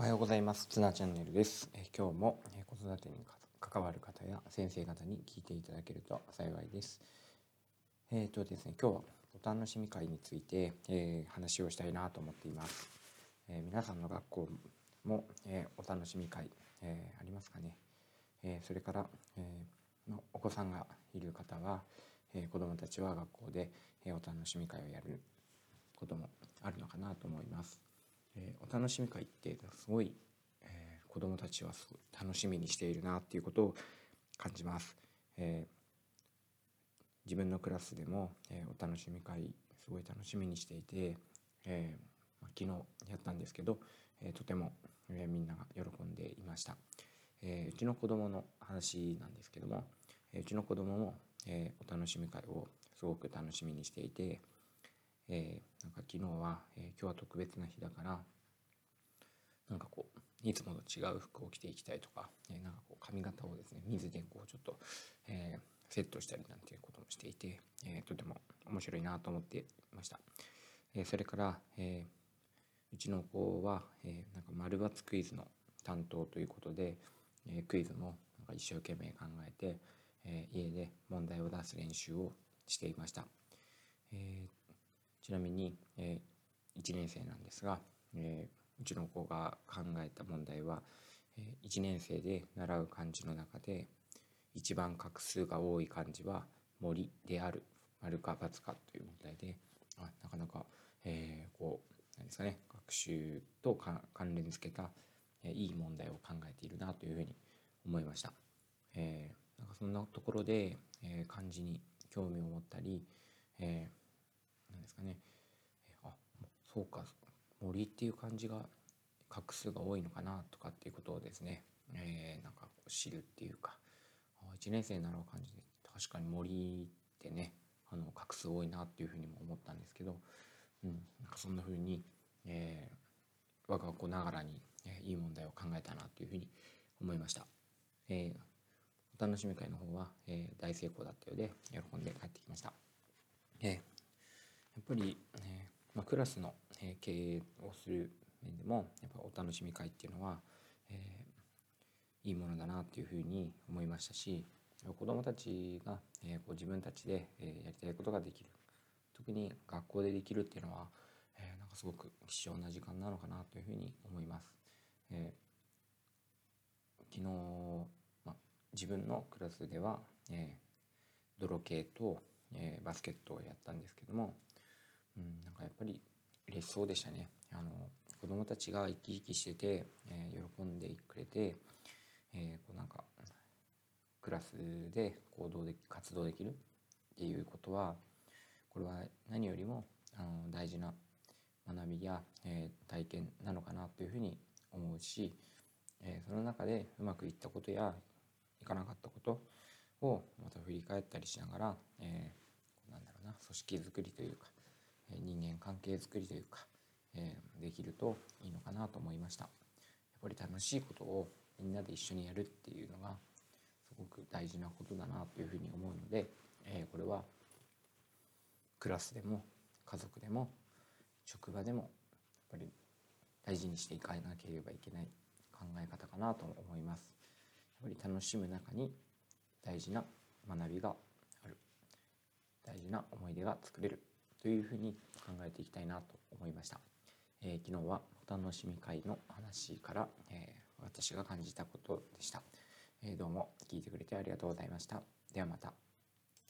おはようございます。ツナチャンネルです。え今日も、え子育てに関わる方や先生方に聞いていただけると幸いです。えっ、とですね、今日はお楽しみ会について、えー話をしたいなと思っています。えー皆さんの学校も、えーお楽しみ会、えーありますかね。えーそれから、えーのお子さんがいる方は、えー子どもたちは学校で、えーお楽しみ会をやることもあるのかなと思います。えーお楽しみ会ってすごい、えー子どもたちはすごい楽しみにしているなっていうことを感じます。えー自分のクラスでも、えお楽しみ会すごい楽しみにしていて、えま昨日やったんですけど、えとても、えみんなが喜んでいました。えうちの子供の話なんですけども、えうちの子供も、えお楽しみ会をすごく楽しみにしていて、えーなんか昨日は、えー今日は特別な日だからなんかこういつもと違う服を着ていきたいとか、えなんかこう髪型をですね水でこうちょっと、えセットしたりなんていうこともしていて、えとても面白いなと思っていました。えそれから、えうちの子は、えなんか丸抜クイズの担当ということで、えクイズもなんか一生懸命考えて、え家で問題を出す練習をしていました。えーちなみに、え1年生なんですが、えーうちの子が考えた問題は、え1年生で習う漢字の中で一番画数が多い漢字は森である丸か×かという問題であなかなか、えーこう何ですかね学習と関連付けた、えーいい問題を考えているなというふうに思いました。えーなんかそんなところで、えー漢字に興味を持ったり、えーなんですかねえーあそうか森っていう漢字が画数が多いのかなとかっていうことをですね、えーなんか知るっていうか1年生に習う漢字で確かに森ってねあの画数多いなっていうふうにも思ったんですけど、うん、なんかそんなふうに、えー我が子ながらに、えーいい問題を考えたなというふうに思いました。えーお楽しみ会の方は、えー大成功だったようで喜んで帰ってきました。えーやっぱり、えーまあ、クラスの、えー経営をする面でもやっぱお楽しみ会っていうのは、えーいいものだなっていうふうに思いましたし子どもたちが、えーこう自分たちで、えやりたいことができる特に学校でできるっていうのは、えーなんかすごく貴重な時間なのかなというふうに思います。え昨日、ま、自分のクラスでは、えー泥系と、えバスケットをやったんですけども、うん、なんかやっぱり嬉しそうでしたね。あの子供たちが生き生きしてて、えー喜んでくれて、えーこうなんかクラスで行動で活動できるっていうことはこれは何よりもあの大事な学びや、えー体験なのかなというふうに思うし、えその中でうまくいったことやいかなかったことをまた振り返ったりしながら、えーなんだろうな組織づくりというか、人間関係づくりというか、えーできるといいのかなと思いました。やっぱり楽しいことをみんなで一緒にやるっていうのがすごく大事なことだなというふうに思うので、えーこれはクラスでも家族でも職場でもやっぱり大事にしていかなければいけない考え方かなと思います。やっぱり楽しむ中に大事な学びがある大事な思い出が作れるというふうに考えていきたいなと思いました。えー昨日はお楽しみ会の話から、えー私が感じたことでした、えーどうも聞いてくれてありがとうございました。ではまた。